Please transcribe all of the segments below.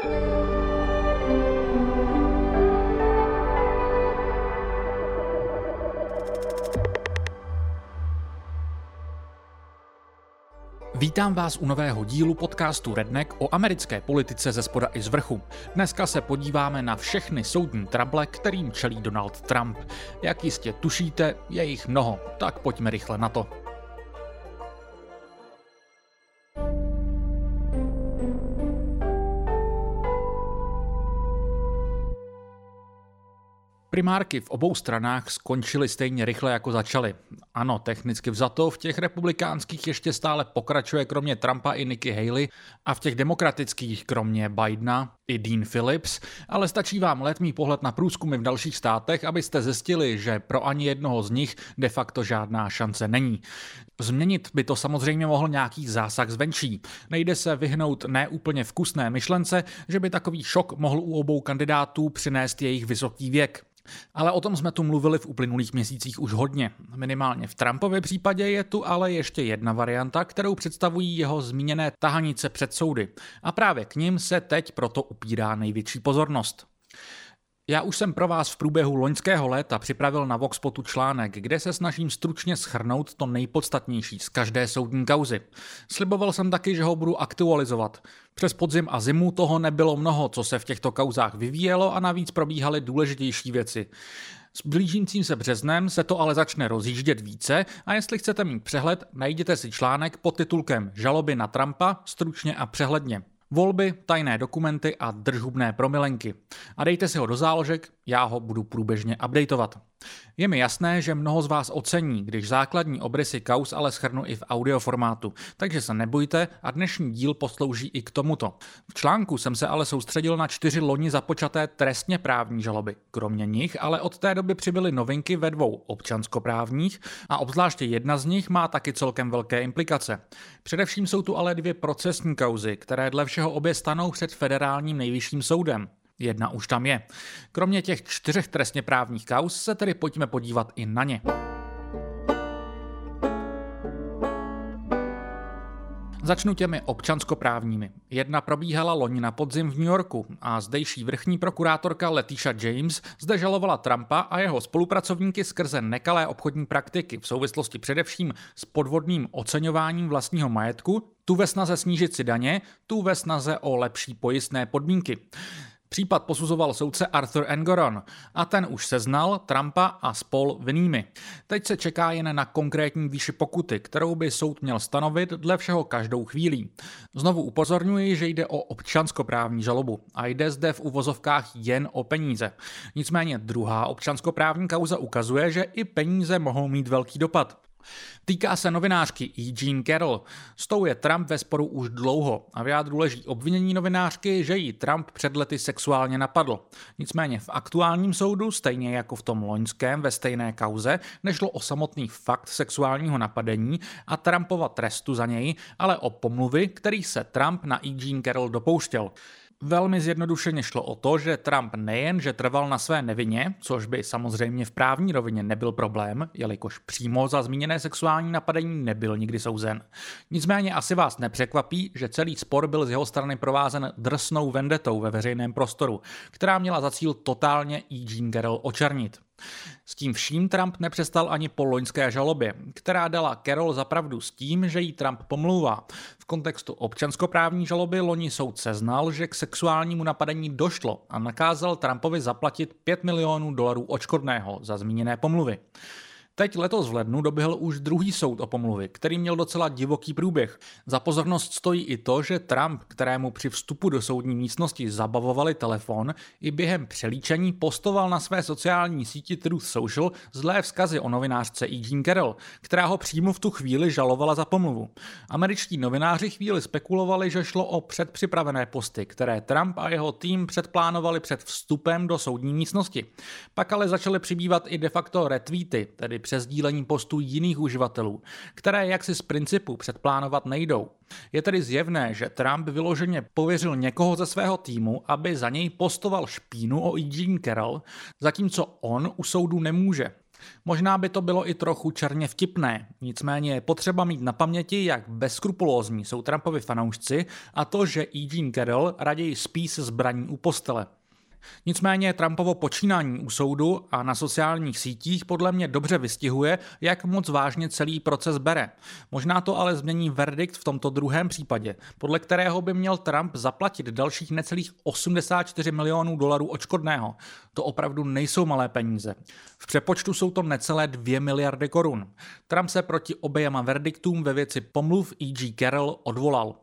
Vítám vás u nového dílu podcastu Redneck o americké politice ze spoda i z vrchu. Dneska se podíváme na všechny soudní trable, kterým čelí Donald Trump. Jak jistě tušíte, je jich mnoho, tak pojďme rychle na to. Primárky v obou stranách skončily stejně rychle, jako začaly. Ano, technicky vzato, v těch republikánských ještě stále pokračuje kromě Trumpa i Nikki Haley a v těch demokratických kromě Bidena i Dean Phillips, ale stačí vám letmý pohled na průzkumy v dalších státech, abyste zjistili, že pro ani jednoho z nich de facto žádná šance není. Změnit by to samozřejmě mohl nějaký zásah zvenčí. Nejde se vyhnout neúplně vkusné myšlence, že by takový šok mohl u obou kandidátů přinést jejich vysoký věk. Ale o tom jsme tu mluvili v uplynulých měsících už hodně. Minimálně v Trumpově případě je tu ale ještě jedna varianta, kterou představují jeho zmíněné tahanice před soudy. A právě k ním se teď proto upírá největší pozornost. Já už jsem pro vás v průběhu loňského léta připravil na Voxpotu článek, kde se snažím stručně schrnout to nejpodstatnější z každé soudní kauzy. Sliboval jsem taky, že ho budu aktualizovat. Přes podzim a zimu toho nebylo mnoho, co se v těchto kauzách vyvíjelo a navíc probíhaly důležitější věci. S blížícím se březnem se to ale začne rozjíždět více a jestli chcete mít přehled, najděte si článek pod titulkem Žaloby na Trumpa stručně a přehledně. Volby, tajné dokumenty a držhubné promilenky. A dejte si ho do záložek, já ho budu průběžně updateovat. Je mi jasné, že mnoho z vás ocení, když základní obrysy kaus ale schrnu i v audioformátu, takže se nebojte a dnešní díl poslouží i k tomuto. V článku jsem se ale soustředil na čtyři loni započaté trestně právní žaloby. Kromě nich ale od té doby přibyly novinky ve dvou občanskoprávních a obzvláště jedna z nich má taky celkem velké implikace. Především jsou tu ale dvě procesní kauzy, které dle všeho obě stanou před federálním nejvyšším soudem. Jedna už tam je. Kromě těch čtyřech trestně právních kaus se tedy pojďme podívat i na ně. Začnu těmi občanskoprávními. Jedna probíhala loni na podzim v New Yorku a zdejší vrchní prokurátorka Letisha James zde žalovala Trumpa a jeho spolupracovníky skrze nekalé obchodní praktiky v souvislosti především s podvodným oceňováním vlastního majetku, tu ve snaze snížit si daně, tu ve snaze o lepší pojistné podmínky. Případ posuzoval soudce Arthur Engoron a ten už seznal Trumpa a spol vinnými. Teď se čeká jen na konkrétní výši pokuty, kterou by soud měl stanovit dle všeho každou chvílí. Znovu upozorňuji, že jde o občanskoprávní žalobu a jde zde v uvozovkách jen o peníze. Nicméně druhá občanskoprávní kauza ukazuje, že i peníze mohou mít velký dopad. Týká se novinářky E. Jean Carroll. S tou je Trump ve sporu už dlouho a v jádru leží obvinění novinářky, že ji Trump před lety sexuálně napadl. Nicméně v aktuálním soudu, stejně jako v tom loňském ve stejné kauze, nešlo o samotný fakt sexuálního napadení a Trumpova trestu za něj, ale o pomluvy, který se Trump na E. Jean Carroll dopouštěl. Velmi zjednodušeně šlo o to, že Trump nejen, že trval na své nevině, což by samozřejmě v právní rovině nebyl problém, jelikož přímo za zmíněné sexuální napadení nebyl nikdy souzen. Nicméně asi vás nepřekvapí, že celý spor byl z jeho strany provázen drsnou vendetou ve veřejném prostoru, která měla za cíl totálně E. Jean očernit. S tím vším Trump nepřestal ani po loňské žalobě, která dala Carol zapravdu s tím, že jí Trump pomlouvá. V kontextu občanskoprávní žaloby loni soud seznal, že k sexuálnímu napadení došlo a nakázal Trumpovi zaplatit 5 milionů dolarů očkodného za zmíněné pomluvy. Teď letos v lednu doběhl už druhý soud o pomluvy, který měl docela divoký průběh. Za pozornost stojí i to, že Trump, kterému při vstupu do soudní místnosti zabavovali telefon, i během přelíčení postoval na své sociální síti Truth Social zlé vzkazy o novinářce E. Jean Carroll, která ho přímo v tu chvíli žalovala za pomluvu. Američtí novináři chvíli spekulovali, že šlo o předpřipravené posty, které Trump a jeho tým předplánovali před vstupem do soudní místnosti. Pak ale začaly přibývat i de facto retweety, tedy přes dílení postů jiných uživatelů, které jaksi z principu předplánovat nejdou. Je tedy zjevné, že Trump vyloženě pověřil někoho ze svého týmu, aby za něj postoval špínu o E. Jean Carroll, zatímco on u soudu nemůže. Možná by to bylo i trochu černě vtipné, nicméně je potřeba mít na paměti, jak bezskrupulózní jsou Trumpovi fanoušci a to, že E. Jean Carroll raději spí se zbraní u postele. Nicméně Trumpovo počínání u soudu a na sociálních sítích podle mě dobře vystihuje, jak moc vážně celý proces bere. Možná to ale změní verdikt v tomto druhém případě, podle kterého by měl Trump zaplatit dalších necelých 84 milionů dolarů očkodného. To opravdu nejsou malé peníze. V přepočtu jsou to necelé 2 miliardy korun. Trump se proti oběma verdiktům ve věci pomluv E.G. Carroll odvolal.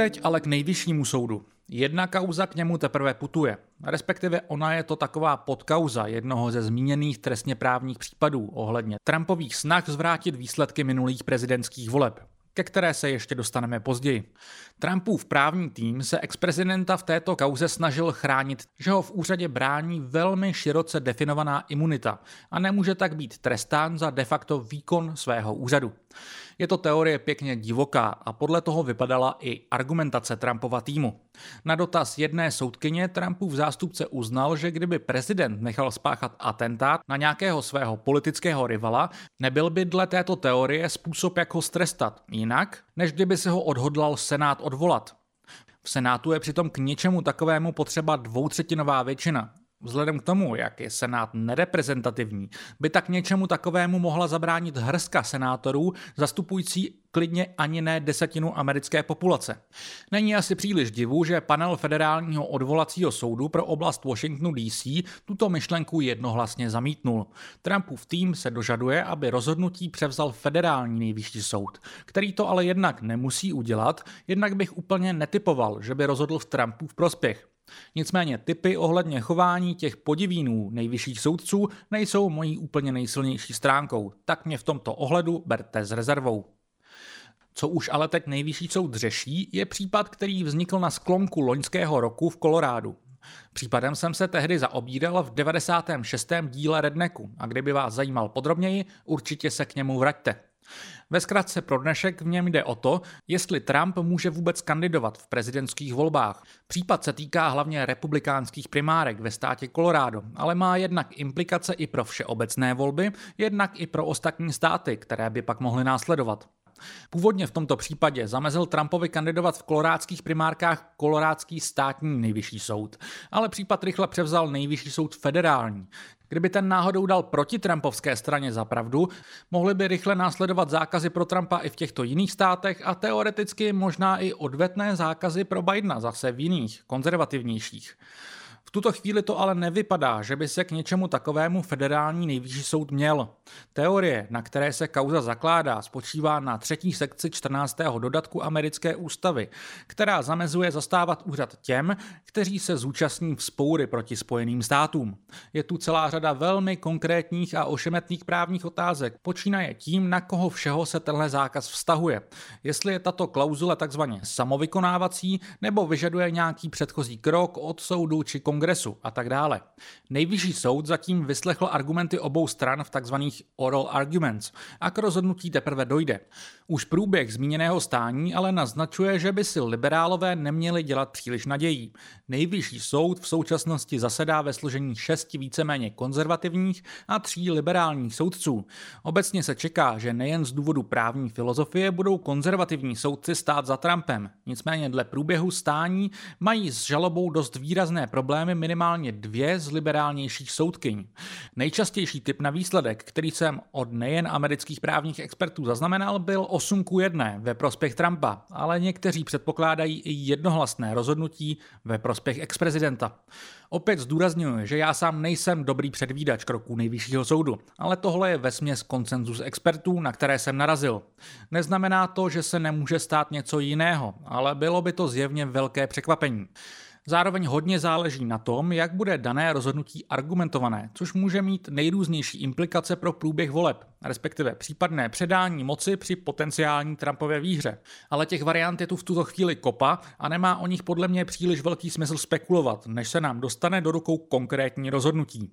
Teď ale k nejvyššímu soudu. Jedna kauza k němu teprve putuje, respektive ona je to taková podkauza jednoho ze zmíněných trestně právních případů ohledně Trumpových snah zvrátit výsledky minulých prezidentských voleb ke které se ještě dostaneme později. Trumpův právní tým se ex-prezidenta v této kauze snažil chránit, že ho v úřadě brání velmi široce definovaná imunita a nemůže tak být trestán za de facto výkon svého úřadu. Je to teorie pěkně divoká a podle toho vypadala i argumentace Trumpova týmu. Na dotaz jedné soudkyně Trumpův zástupce uznal, že kdyby prezident nechal spáchat atentát na nějakého svého politického rivala, nebyl by dle této teorie způsob, jak ho strestat jinak, než kdyby se ho odhodlal Senát odvolat. V Senátu je přitom k něčemu takovému potřeba dvoutřetinová většina, Vzhledem k tomu, jak je Senát nereprezentativní, by tak něčemu takovému mohla zabránit hrska senátorů zastupující klidně ani ne desetinu americké populace. Není asi příliš divu, že panel federálního odvolacího soudu pro oblast Washingtonu DC tuto myšlenku jednohlasně zamítnul. Trumpův tým se dožaduje, aby rozhodnutí převzal federální nejvyšší soud, který to ale jednak nemusí udělat, jednak bych úplně netypoval, že by rozhodl v Trumpův prospěch. Nicméně typy ohledně chování těch podivínů nejvyšších soudců nejsou mojí úplně nejsilnější stránkou, tak mě v tomto ohledu berte s rezervou. Co už ale teď nejvyšší soud řeší, je případ, který vznikl na sklonku loňského roku v Kolorádu. Případem jsem se tehdy zaobíral v 96. díle Redneku a kdyby vás zajímal podrobněji, určitě se k němu vraťte. Ve zkratce pro dnešek v něm jde o to, jestli Trump může vůbec kandidovat v prezidentských volbách. Případ se týká hlavně republikánských primárek ve státě Colorado, ale má jednak implikace i pro všeobecné volby, jednak i pro ostatní státy, které by pak mohly následovat. Původně v tomto případě zamezil Trumpovi kandidovat v kolorádských primárkách kolorádský státní nejvyšší soud, ale případ rychle převzal nejvyšší soud federální. Kdyby ten náhodou dal proti Trumpovské straně za pravdu, mohly by rychle následovat zákazy pro Trumpa i v těchto jiných státech a teoreticky možná i odvetné zákazy pro Bidena zase v jiných, konzervativnějších. Tuto chvíli to ale nevypadá, že by se k něčemu takovému federální nejvyšší soud měl. Teorie, na které se kauza zakládá, spočívá na třetí sekci 14. dodatku americké ústavy, která zamezuje zastávat úřad těm, kteří se zúčastní v spoury proti Spojeným státům. Je tu celá řada velmi konkrétních a ošemetných právních otázek, počínaje tím, na koho všeho se tenhle zákaz vztahuje. Jestli je tato klauzule takzvaně samovykonávací, nebo vyžaduje nějaký předchozí krok od soudu či kongresu a tak dále. Nejvyšší soud zatím vyslechl argumenty obou stran v tzv. oral arguments a k rozhodnutí teprve dojde. Už průběh zmíněného stání ale naznačuje, že by si liberálové neměli dělat příliš nadějí. Nejvyšší soud v současnosti zasedá ve složení šesti víceméně konzervativních a tří liberálních soudců. Obecně se čeká, že nejen z důvodu právní filozofie budou konzervativní soudci stát za Trumpem. Nicméně dle průběhu stání mají s žalobou dost výrazné problémy minimálně dvě z liberálnějších soudkyň. Nejčastější typ na výsledek, který jsem od nejen amerických právních expertů zaznamenal, byl 8 k 1 ve prospěch Trumpa, ale někteří předpokládají i jednohlasné rozhodnutí ve prospěch ex-prezidenta. Opět zdůrazňuji, že já sám nejsem dobrý předvídač kroků nejvyššího soudu, ale tohle je vesměs koncenzus expertů, na které jsem narazil. Neznamená to, že se nemůže stát něco jiného, ale bylo by to zjevně velké překvapení. Zároveň hodně záleží na tom, jak bude dané rozhodnutí argumentované, což může mít nejrůznější implikace pro průběh voleb, respektive případné předání moci při potenciální Trumpově výhře. Ale těch variant je tu v tuto chvíli kopa a nemá o nich podle mě příliš velký smysl spekulovat, než se nám dostane do rukou konkrétní rozhodnutí.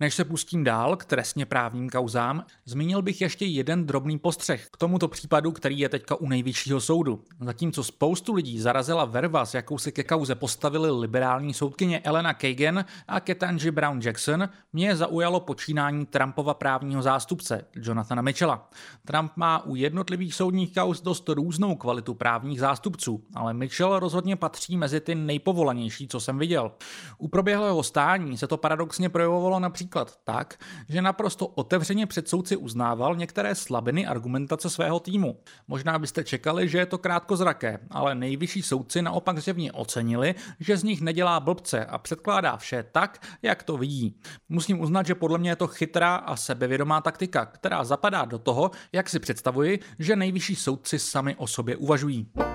Než se pustím dál k trestně právním kauzám, zmínil bych ještě jeden drobný postřeh k tomuto případu, který je teďka u nejvyššího soudu. Zatímco spoustu lidí zarazila verva, s jakou se ke kauze postavili liberální soudkyně Elena Kagan a Ketanji Brown Jackson, mě zaujalo počínání Trumpova právního zástupce, Jonathana Mitchella. Trump má u jednotlivých soudních kauz dost různou kvalitu právních zástupců, ale Mitchell rozhodně patří mezi ty nejpovolanější, co jsem viděl. U proběhlého stání se to paradoxně projevovalo například například tak, že naprosto otevřeně před soudci uznával některé slabiny argumentace svého týmu. Možná byste čekali, že je to krátkozraké, ale nejvyšší soudci naopak zjevně ocenili, že z nich nedělá blbce a předkládá vše tak, jak to vidí. Musím uznat, že podle mě je to chytrá a sebevědomá taktika, která zapadá do toho, jak si představuji, že nejvyšší soudci sami o sobě uvažují.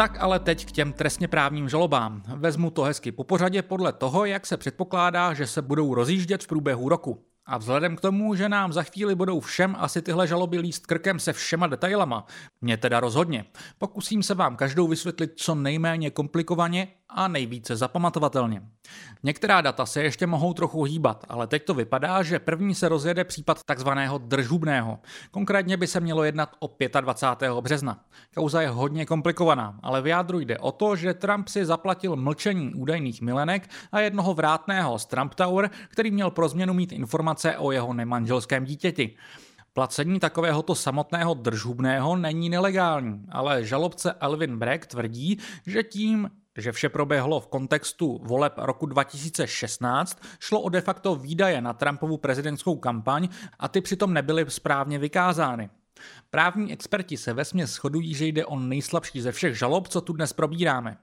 Tak ale teď k těm trestně právním žalobám. Vezmu to hezky po pořadě podle toho, jak se předpokládá, že se budou rozjíždět v průběhu roku. A vzhledem k tomu, že nám za chvíli budou všem asi tyhle žaloby líst krkem se všema detailama, mě teda rozhodně, pokusím se vám každou vysvětlit co nejméně komplikovaně a nejvíce zapamatovatelně. Některá data se ještě mohou trochu hýbat, ale teď to vypadá, že první se rozjede případ takzvaného držhubného. Konkrétně by se mělo jednat o 25. března. Kauza je hodně komplikovaná, ale v jádru jde o to, že Trump si zaplatil mlčení údajných milenek a jednoho vrátného z Trump Tower, který měl pro změnu mít informace o jeho nemanželském dítěti. Placení takovéhoto samotného držhubného není nelegální, ale žalobce Elvin Bragg tvrdí, že tím, že vše proběhlo v kontextu voleb roku 2016, šlo o de facto výdaje na Trumpovu prezidentskou kampaň a ty přitom nebyly správně vykázány. Právní experti se vesmě shodují, že jde o nejslabší ze všech žalob, co tu dnes probíráme.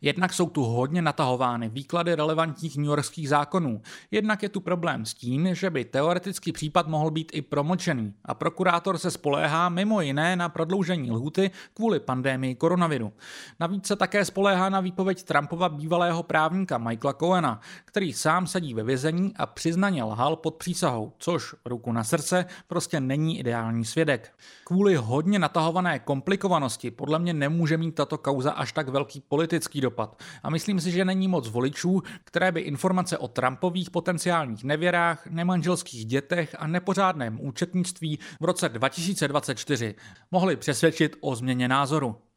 Jednak jsou tu hodně natahovány výklady relevantních newyorských zákonů, jednak je tu problém s tím, že by teoretický případ mohl být i promlčený a prokurátor se spoléhá mimo jiné na prodloužení lhuty kvůli pandémii koronaviru. Navíc se také spoléhá na výpověď Trumpova bývalého právníka Michaela Cohena, který sám sedí ve vězení a přiznaně lhal pod přísahou, což ruku na srdce prostě není ideální svědek. Kvůli hodně natahované komplikovanosti podle mě nemůže mít tato kauza až tak velký politický politický dopad. A myslím si, že není moc voličů, které by informace o Trumpových potenciálních nevěrách, nemanželských dětech a nepořádném účetnictví v roce 2024 mohly přesvědčit o změně názoru.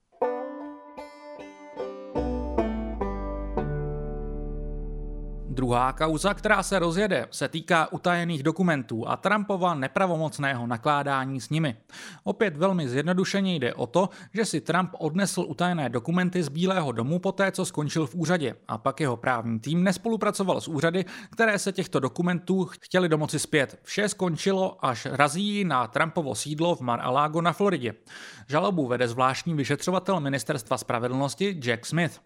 Druhá kauza, která se rozjede, se týká utajených dokumentů a Trumpova nepravomocného nakládání s nimi. Opět velmi zjednodušeně jde o to, že si Trump odnesl utajené dokumenty z Bílého domu poté, co skončil v úřadě a pak jeho právní tým nespolupracoval s úřady, které se těchto dokumentů chtěli domoci zpět. Vše skončilo až razí na Trumpovo sídlo v Mar-a-Lago na Floridě. Žalobu vede zvláštní vyšetřovatel ministerstva spravedlnosti Jack Smith.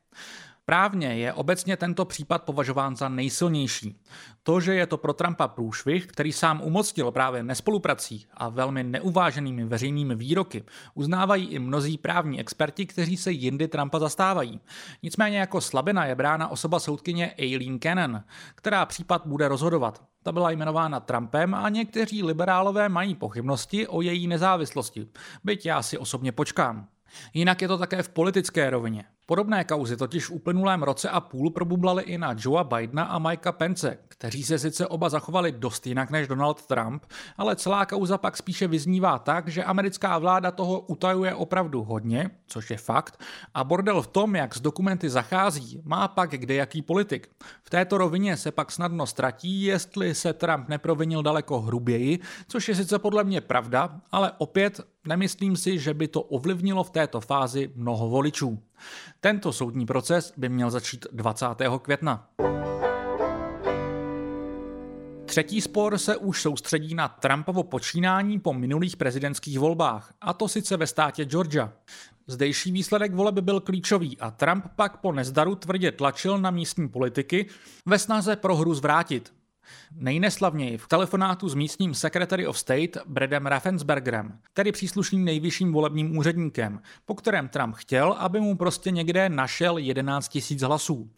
Právně je obecně tento případ považován za nejsilnější. To, že je to pro Trumpa průšvih, který sám umocnil právě nespoluprací a velmi neuváženými veřejnými výroky, uznávají i mnozí právní experti, kteří se jindy Trumpa zastávají. Nicméně jako slabina je brána osoba soudkyně Aileen Cannon, která případ bude rozhodovat. Ta byla jmenována Trumpem a někteří liberálové mají pochybnosti o její nezávislosti, byť já si osobně počkám. Jinak je to také v politické rovině. Podobné kauzy totiž v uplynulém roce a půl probublaly i na Joea Bidena a Mikea Pence, kteří se sice oba zachovali dost jinak než Donald Trump, ale celá kauza pak spíše vyznívá tak, že americká vláda toho utajuje opravdu hodně, což je fakt, a bordel v tom, jak s dokumenty zachází, má pak kde jaký politik. V této rovině se pak snadno ztratí, jestli se Trump neprovinil daleko hruběji, což je sice podle mě pravda, ale opět nemyslím si, že by to ovlivnilo v této fázi mnoho voličů. Tento soudní proces by měl začít 20. května. Třetí spor se už soustředí na Trumpovo počínání po minulých prezidentských volbách, a to sice ve státě Georgia. Zdejší výsledek voleby byl klíčový a Trump pak po nezdaru tvrdě tlačil na místní politiky ve snaze prohru zvrátit. Nejneslavněji v telefonátu s místním Secretary of State Bradem Raffensbergerem, tedy příslušným nejvyšším volebním úředníkem, po kterém Trump chtěl, aby mu prostě někde našel 11 000 hlasů.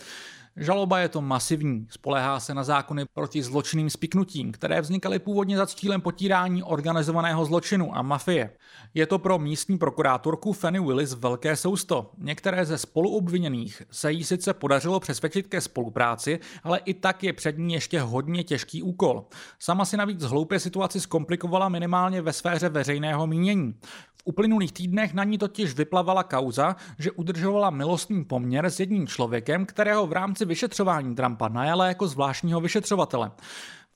Žaloba je to masivní, spolehá se na zákony proti zločinným spiknutím, které vznikaly původně za cílem potírání organizovaného zločinu a mafie. Je to pro místní prokurátorku Fanny Willis velké sousto. Některé ze spoluobviněných se jí sice podařilo přesvědčit ke spolupráci, ale i tak je před ní ještě hodně těžký úkol. Sama si navíc hloupě situaci zkomplikovala minimálně ve sféře veřejného mínění uplynulých týdnech na ní totiž vyplavala kauza, že udržovala milostný poměr s jedním člověkem, kterého v rámci vyšetřování Trumpa najala jako zvláštního vyšetřovatele.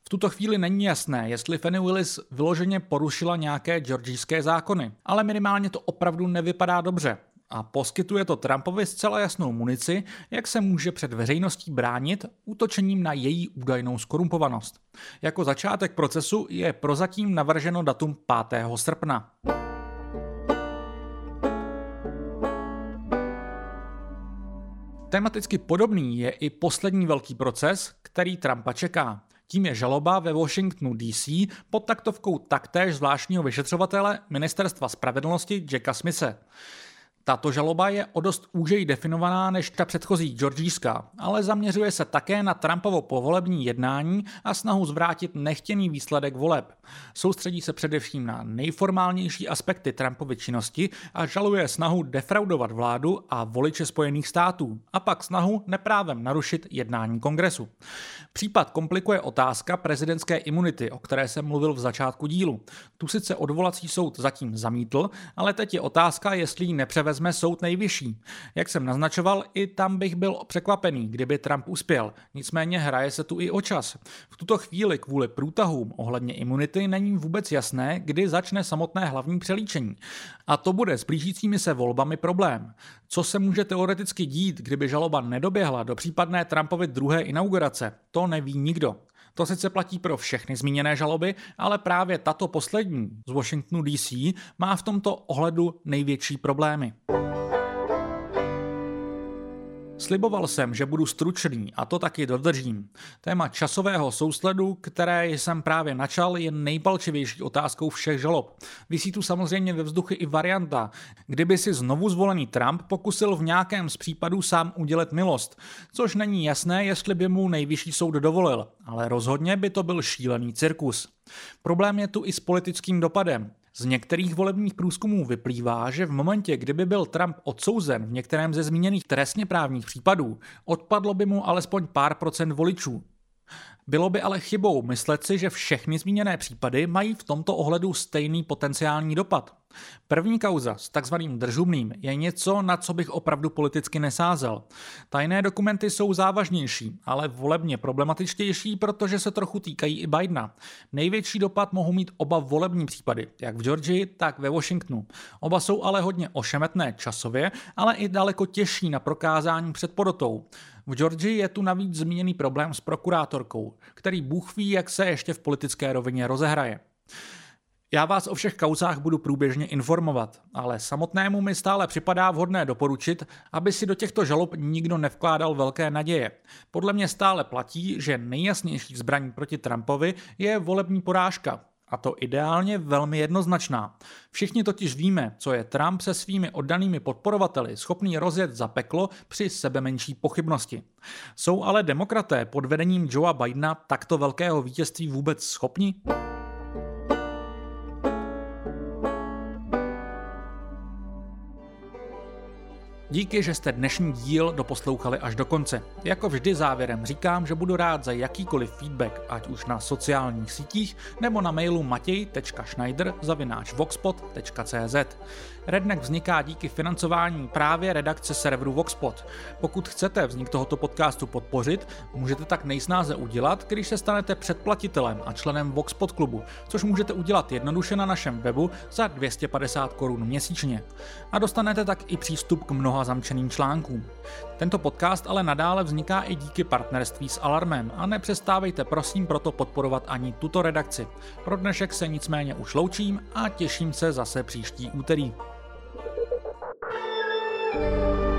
V tuto chvíli není jasné, jestli Fanny Willis vyloženě porušila nějaké georgijské zákony, ale minimálně to opravdu nevypadá dobře a poskytuje to Trumpovi zcela jasnou munici, jak se může před veřejností bránit útočením na její údajnou skorumpovanost. Jako začátek procesu je prozatím navrženo datum 5. srpna. Tematicky podobný je i poslední velký proces, který Trumpa čeká. Tím je žaloba ve Washingtonu DC pod taktovkou taktéž zvláštního vyšetřovatele Ministerstva spravedlnosti Jacka Smise. Tato žaloba je o dost úžej definovaná než ta předchozí georgijská, ale zaměřuje se také na Trumpovo povolební jednání a snahu zvrátit nechtěný výsledek voleb. Soustředí se především na nejformálnější aspekty Trumpovy činnosti a žaluje snahu defraudovat vládu a voliče Spojených států a pak snahu neprávem narušit jednání kongresu. Případ komplikuje otázka prezidentské imunity, o které jsem mluvil v začátku dílu. Tu sice odvolací soud zatím zamítl, ale teď je otázka, jestli ji nepřevede vezme soud nejvyšší. Jak jsem naznačoval, i tam bych byl překvapený, kdyby Trump uspěl. Nicméně hraje se tu i o čas. V tuto chvíli kvůli průtahům ohledně imunity není vůbec jasné, kdy začne samotné hlavní přelíčení. A to bude s blížícími se volbami problém. Co se může teoreticky dít, kdyby žaloba nedoběhla do případné Trumpovy druhé inaugurace, to neví nikdo. To sice platí pro všechny zmíněné žaloby, ale právě tato poslední z Washingtonu DC má v tomto ohledu největší problémy. Sliboval jsem, že budu stručný a to taky dodržím. Téma časového sousledu, které jsem právě načal, je nejpalčivější otázkou všech žalob. Vysí tu samozřejmě ve vzduchu i varianta, kdyby si znovu zvolený Trump pokusil v nějakém z případů sám udělat milost, což není jasné, jestli by mu nejvyšší soud dovolil, ale rozhodně by to byl šílený cirkus. Problém je tu i s politickým dopadem. Z některých volebních průzkumů vyplývá, že v momentě, kdyby byl Trump odsouzen v některém ze zmíněných trestně právních případů, odpadlo by mu alespoň pár procent voličů. Bylo by ale chybou myslet si, že všechny zmíněné případy mají v tomto ohledu stejný potenciální dopad. První kauza s takzvaným držumným je něco, na co bych opravdu politicky nesázel. Tajné dokumenty jsou závažnější, ale volebně problematičtější, protože se trochu týkají i Bidena. Největší dopad mohou mít oba volební případy, jak v Georgii, tak ve Washingtonu. Oba jsou ale hodně ošemetné časově, ale i daleko těžší na prokázání před porotou. V Georgii je tu navíc zmíněný problém s prokurátorkou, který Bůh ví, jak se ještě v politické rovině rozehraje. Já vás o všech kauzách budu průběžně informovat, ale samotnému mi stále připadá vhodné doporučit, aby si do těchto žalob nikdo nevkládal velké naděje. Podle mě stále platí, že nejjasnější zbraní proti Trumpovi je volební porážka, a to ideálně velmi jednoznačná. Všichni totiž víme, co je Trump se svými oddanými podporovateli schopný rozjet za peklo při sebe menší pochybnosti. Jsou ale demokraté pod vedením Joea Bidena takto velkého vítězství vůbec schopni? Díky, že jste dnešní díl doposlouchali až do konce. Jako vždy závěrem říkám, že budu rád za jakýkoliv feedback, ať už na sociálních sítích nebo na mailu matěj.schneider Redneck vzniká díky financování právě redakce serveru Voxpot. Pokud chcete vznik tohoto podcastu podpořit, můžete tak nejsnáze udělat, když se stanete předplatitelem a členem Voxpot klubu, což můžete udělat jednoduše na našem webu za 250 korun měsíčně. A dostanete tak i přístup k mnoha zamčeným článkům. Tento podcast ale nadále vzniká i díky partnerství s Alarmem a nepřestávejte prosím proto podporovat ani tuto redakci. Pro dnešek se nicméně už loučím a těším se zase příští úterý. thank you